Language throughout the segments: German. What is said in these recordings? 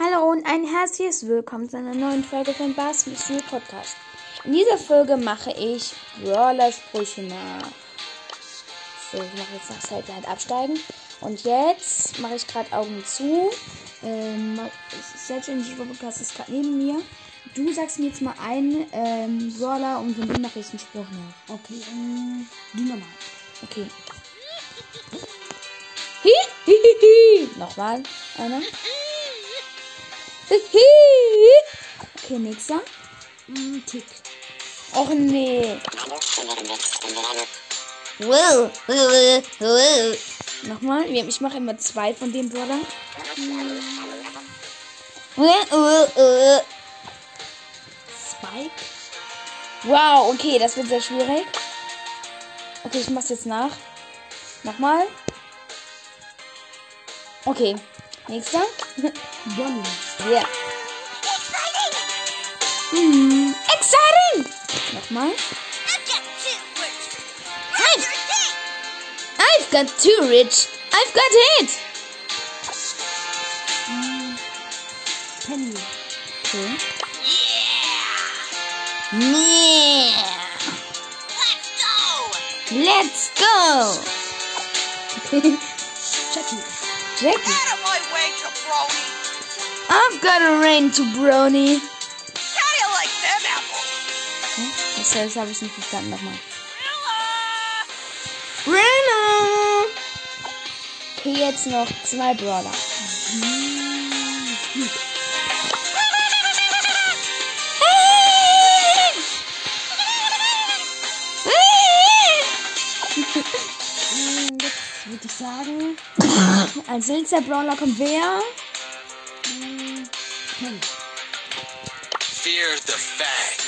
Hallo und ein herzliches Willkommen zu einer neuen Folge von Bars Mystery Podcast. In dieser Folge mache ich Brawler-Sprüche nach. So, ich mache jetzt nach Seite halt absteigen. Und jetzt mache ich gerade Augen zu. Ähm, Selbstständig Podcast ist gerade neben mir. Du sagst mir jetzt mal einen ähm, Brawler und von dem mache ich einen Spruch nach. Okay, ähm, die Nummer. Okay. Hi, hi, hi, hi. Nochmal einer. Okay, nächster. Mm, Tick. Och nee. Nochmal. Ich mache immer zwei von den Brawlern. Spike. Wow, okay, das wird sehr schwierig. Okay, ich mach's jetzt nach. Nochmal. Okay. Nächster. Bonnie. Ja. Mm, exciting! Nochmal. I've got too rich. I've got it. Penny. Okay. Yeah. Let's go. Okay. Jackie. Get out of my way, jabroni. I've got a rain, jabroni. How do you like them apples? Okay, it says ever since we've gotten that much. Rilla! Rilla! Okay, jetzt noch zwei Brawler. Würde ich sagen, Als letzter Brawler kommt wer? Penny. Fear the Fang.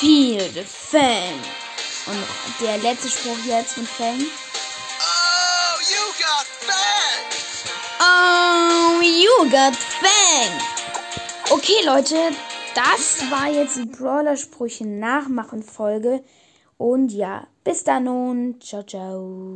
Feel the Fang. Und der letzte Spruch jetzt von Fang. Oh, you got Fang! Oh, you got Fang. Okay, Leute, das war jetzt die Brawler-Sprüche Nachmachen-Folge. Und ja, bis dann und ciao, ciao.